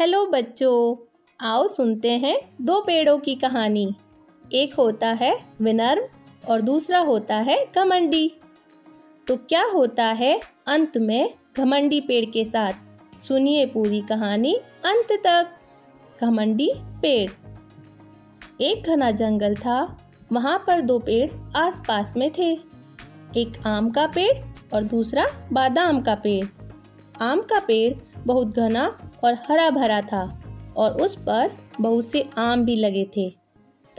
Hello बच्चों, आओ सुनते हैं दो पेड़ों की कहानी। एक होता है विनर्म और दूसरा होता है घमंडी। तो क्या होता है अंत में घमंडी पेड़ के साथ? सुनिए पूरी कहानी अंत तक। घमंडी पेड़। एक घना जंगल था, वहाँ पर दो पेड़ आसपास में थे। एक आम का पेड़ और दूसरा बादाम का पेड़। आम का पेड़ बहुत घना और हरा भरा था और उस पर बहुत से आम भी लगे थे,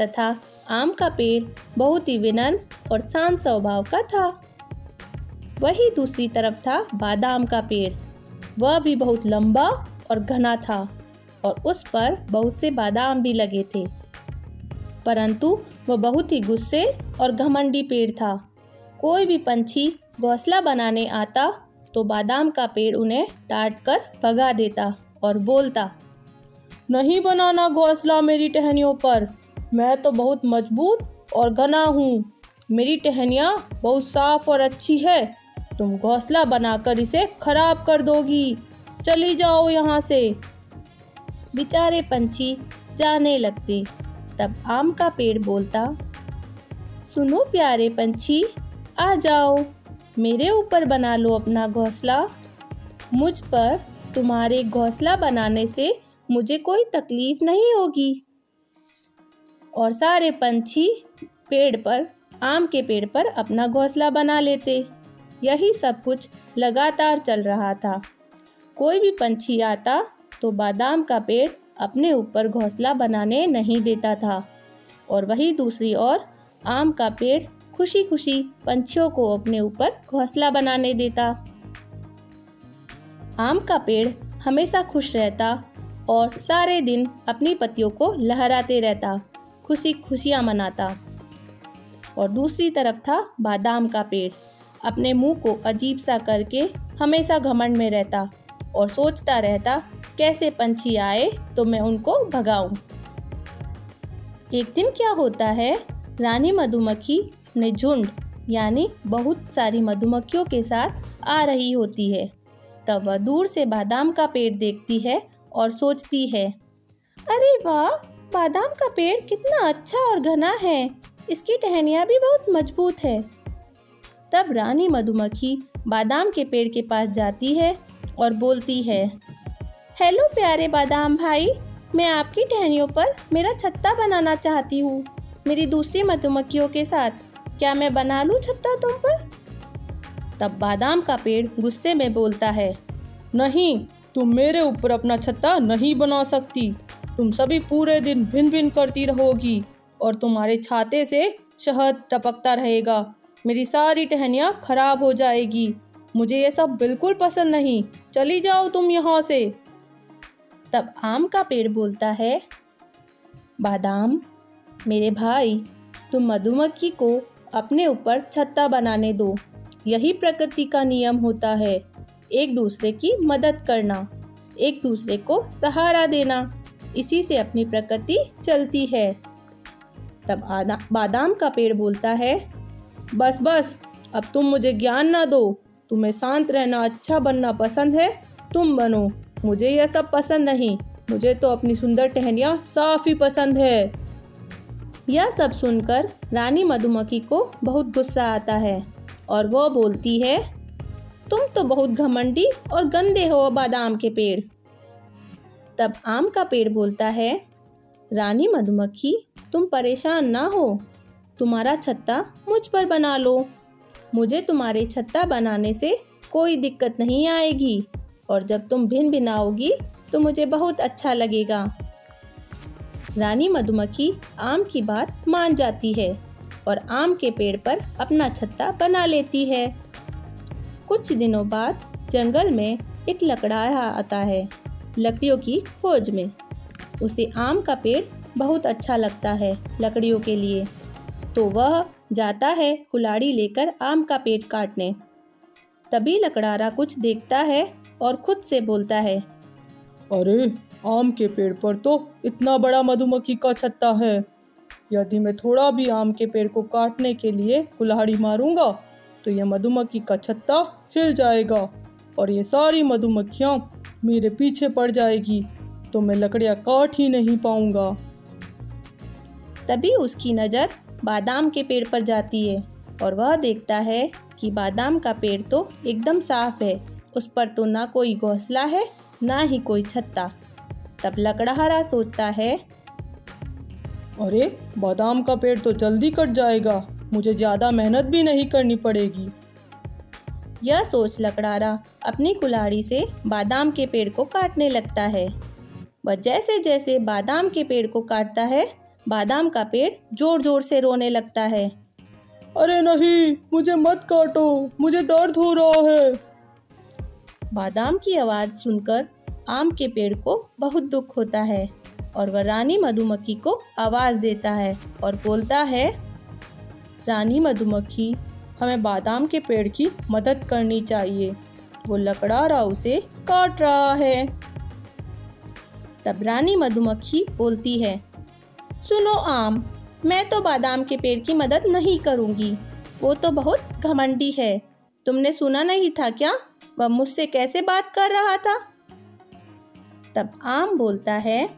तथा आम का पेड़ बहुत ही विनम्र और शांत स्वभाव का था। वही दूसरी तरफ़ था बादाम का पेड़। वह भी बहुत लंबा और घना था और उस पर बहुत से बादाम भी लगे थे। परंतु वह बहुत ही गुस्से और घमंडी पेड़ था। कोई भी पंछी घोंसला बनाने आता तो बादाम का पेड़ उन्हें डांट कर भगा देता और बोलता, नहीं बनाना घोंसला मेरी टहनियों पर। मैं तो बहुत मज़बूत और घना हूँ। मेरी टहनियाँ बहुत साफ़ और अच्छी है। तुम घोंसला बनाकर इसे खराब कर दोगी। चली जाओ यहाँ से। बेचारे पंछी जाने लगते। तब आम का पेड़ बोलता, सुनो प्यारे पंछी, आ जाओ। मेरे ऊपर बना लो अपना घोंसला। मुझ पर तुम्हारे घोंसला बनाने से मुझे कोई तकलीफ़ नहीं होगी। और सारे पंछी पेड़ पर, आम के पेड़ पर अपना घोंसला बना लेते। यही सब कुछ लगातार चल रहा था। कोई भी पंछी आता तो बादाम का पेड़ अपने ऊपर घोंसला बनाने नहीं देता था। और वही दूसरी ओर आम का पेड़ खुशी खुशी पंछियों को अपने ऊपर घोंसला बनाने देता। आम का पेड़ हमेशा खुश रहता और सारे दिन अपनी पत्तियों को लहराते रहता खुशी खुशियाँ मनाता। और दूसरी तरफ़ था बादाम का पेड़। अपने मुँह को अजीब सा करके हमेशा घमंड में रहता और सोचता रहता, कैसे पंछी आए तो मैं उनको भगाऊं। एक दिन क्या होता है? रानी मधुमक्खी अपने झुंड, यानी बहुत सारी मधुमक्खियों के साथ आ रही होती है। तब वह दूर से बादाम का पेड़ देखती है और सोचती है, अरे वाह, बादाम का पेड़ कितना अच्छा और घना है। इसकी टहनियाँ भी बहुत मज़बूत है। तब रानी मधुमक्खी बादाम के पेड़ के पास जाती है और बोलती है, हेलो प्यारे बादाम भाई, मैं आपकी टहनियों पर मेरा छत्ता बनाना चाहती हूँ। मेरी दूसरी मधुमक्खियों के साथ क्या मैं बना लूँ छत्ता तुम पर? तब बादाम का पेड़ गुस्से में बोलता है, नहीं, तुम मेरे ऊपर अपना छत्ता नहीं बना सकती। तुम सभी पूरे दिन भिन भिन करती रहोगी और तुम्हारे छाते से शहद टपकता रहेगा। मेरी सारी टहनियाँ खराब हो जाएगी। मुझे ये सब बिल्कुल पसंद नहीं। चली जाओ तुम यहाँ से। तब आम का पेड़ बोलता है, बादाम, मेरे भाई, तुम मधुमक्खी को अपने ऊपर छत्ता बनाने दो। यही प्रकृति का नियम होता है, एक दूसरे की मदद करना, एक दूसरे को सहारा देना। इसी से अपनी प्रकृति चलती है। तब आदा, बादाम का पेड़ बोलता है, बस बस, अब तुम मुझे ज्ञान ना दो। तुम्हें शांत रहना अच्छा बनना पसंद है। तुम बनो। मुझे यह सब पसंद नहीं। मुझे तो अपनी सुंदर टहनियाँ साफ़ ही पसंद है। यह सब सुनकर रानी मधुमक्खी को बहुत गुस्सा आता है और वह बोलती है, तुम तो बहुत घमंडी और गंदे हो बादाम के पेड़। तब आम का पेड़ बोलता है, रानी मधुमक्खी, तुम परेशान ना हो। तुम्हारा छत्ता मुझ पर बना लो। मुझे तुम्हारे छत्ता बनाने से कोई दिक्कत नहीं आएगी। और जब तुम भिन भिनाओगी तो मुझे बहुत अच्छा लगेगा। रानी मधुमक्खी आम की बात मान जाती है और आम के पेड़ पर अपना छत्ता बना लेती है। कुछ दिनों बाद जंगल में एक लकड़ाया आता है, लकड़ियों की खोज में। उसे आम का पेड़ बहुत अच्छा लगता है लकड़ियों के लिए। तो वह जाता है कुलाड़ी लेकर आम का पेड़ काटने। तभी लकड़ारा कुछ देखता है और खुद से बोलता है, अरे आम के पेड़ पर तो इतना बड़ा मधुमक्खी का छत्ता है। यदि मैं थोड़ा भी आम के पेड़ को काटने के लिए कुल्हाड़ी मारूँगा तो यह मधुमक्खी का छत्ता हिल जाएगा और ये सारी मधुमक्खियाँ मेरे पीछे पड़ जाएगी तो मैं लकड़ियाँ काट ही नहीं पाऊँगा। तभी उसकी नज़र बादाम के पेड़ पर जाती है और वह देखता है कि बादाम का पेड़ तो एकदम साफ़ है। उस पर तो ना कोई घोंसला है, ना ही कोई छत्ता। तब लकड़हारा सोचता है अरे बादाम का पेड़ तो जल्दी कट जाएगा। मुझे ज़्यादा मेहनत भी नहीं करनी पड़ेगी। यह सोच लकड़ारा अपनी कुल्हाड़ी से बादाम के पेड़ को काटने लगता है। वह जैसे जैसे बादाम के पेड़ को काटता है बादाम का पेड़ ज़ोर ज़ोर से रोने लगता है। अरे नहीं मुझे मत काटो मुझे दर्द हो रहा है। बादाम की आवाज़ सुनकर आम के पेड़ को बहुत दुख होता है और वह रानी मधुमक्खी को आवाज़ देता है और बोलता है, रानी मधुमक्खी, हमें बादाम के पेड़ की मदद करनी चाहिए। वो लकड़ा रहा उसे काट रहा है। तब रानी मधुमक्खी बोलती है, सुनो आम, मैं तो बादाम के पेड़ की मदद नहीं करूँगी। वो तो बहुत घमंडी है। तुमने सुना नहीं था क्या? वह मुझसे कैसे बात कर रहा था? तब आम बोलता है,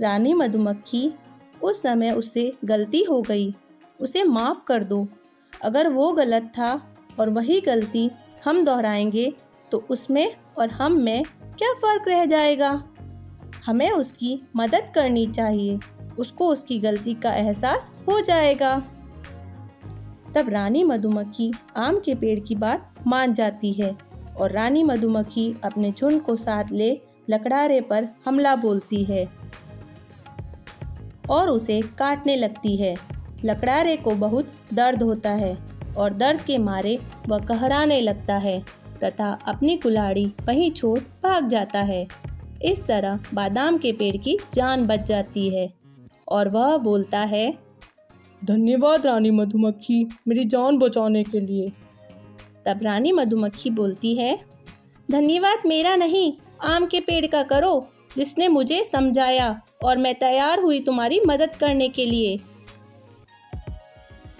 रानी मधुमक्खी, उस समय उससे गलती हो गई, उसे माफ़ कर दो। अगर वो गलत था और वही गलती हम दोहराएँगे तो उसमें और हम में क्या फ़र्क रह जाएगा? हमें उसकी मदद करनी चाहिए, उसको उसकी गलती का एहसास हो जाएगा। तब रानी मधुमक्खी आम के पेड़ की बात मान जाती है और रानी मधुमक्खी अपने झुंड को साथ ले लकड़ारे पर हमला बोलती है और उसे काटने लगती है। लकड़ारे को बहुत दर्द होता है और दर्द के मारे वह कहराने लगता है तथा अपनी कुल्हाड़ी वहीं छोड़ भाग जाता है। इस तरह बादाम के पेड़ की जान बच जाती है और वह बोलता है धन्यवाद रानी मधुमक्खी मेरी जान बचाने के लिए। तब रानी मधुमक्खी बोलती है धन्यवाद मेरा नहीं आम के पेड़ का करो, जिसने मुझे समझाया और मैं तैयार हुई तुम्हारी मदद करने के लिए।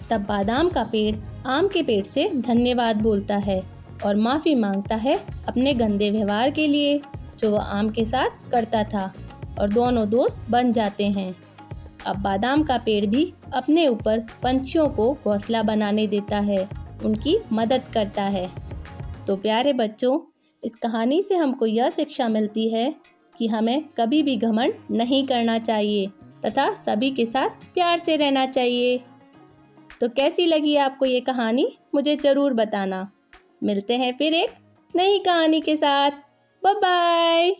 तब बादाम का पेड़ आम के पेड़ से धन्यवाद बोलता है और माफ़ी माँगता है अपने गंदे व्यवहार के लिए, जो वह आम के साथ करता था, और दोनों दोस्त बन जाते हैं। अब बादाम का पेड़ भी अपने ऊपर पंछियों को घोंसला बनाने देता है, उनकी मदद करता है। तो प्यारे बच्चों इस कहानी से हमको यह शिक्षा मिलती है कि हमें कभी भी घमंड नहीं करना चाहिए तथा सभी के साथ प्यार से रहना चाहिए। तो कैसी लगी आपको ये कहानी? मुझे ज़रूर बताना। मिलते हैं फिर एक नई कहानी के साथ। Bye bye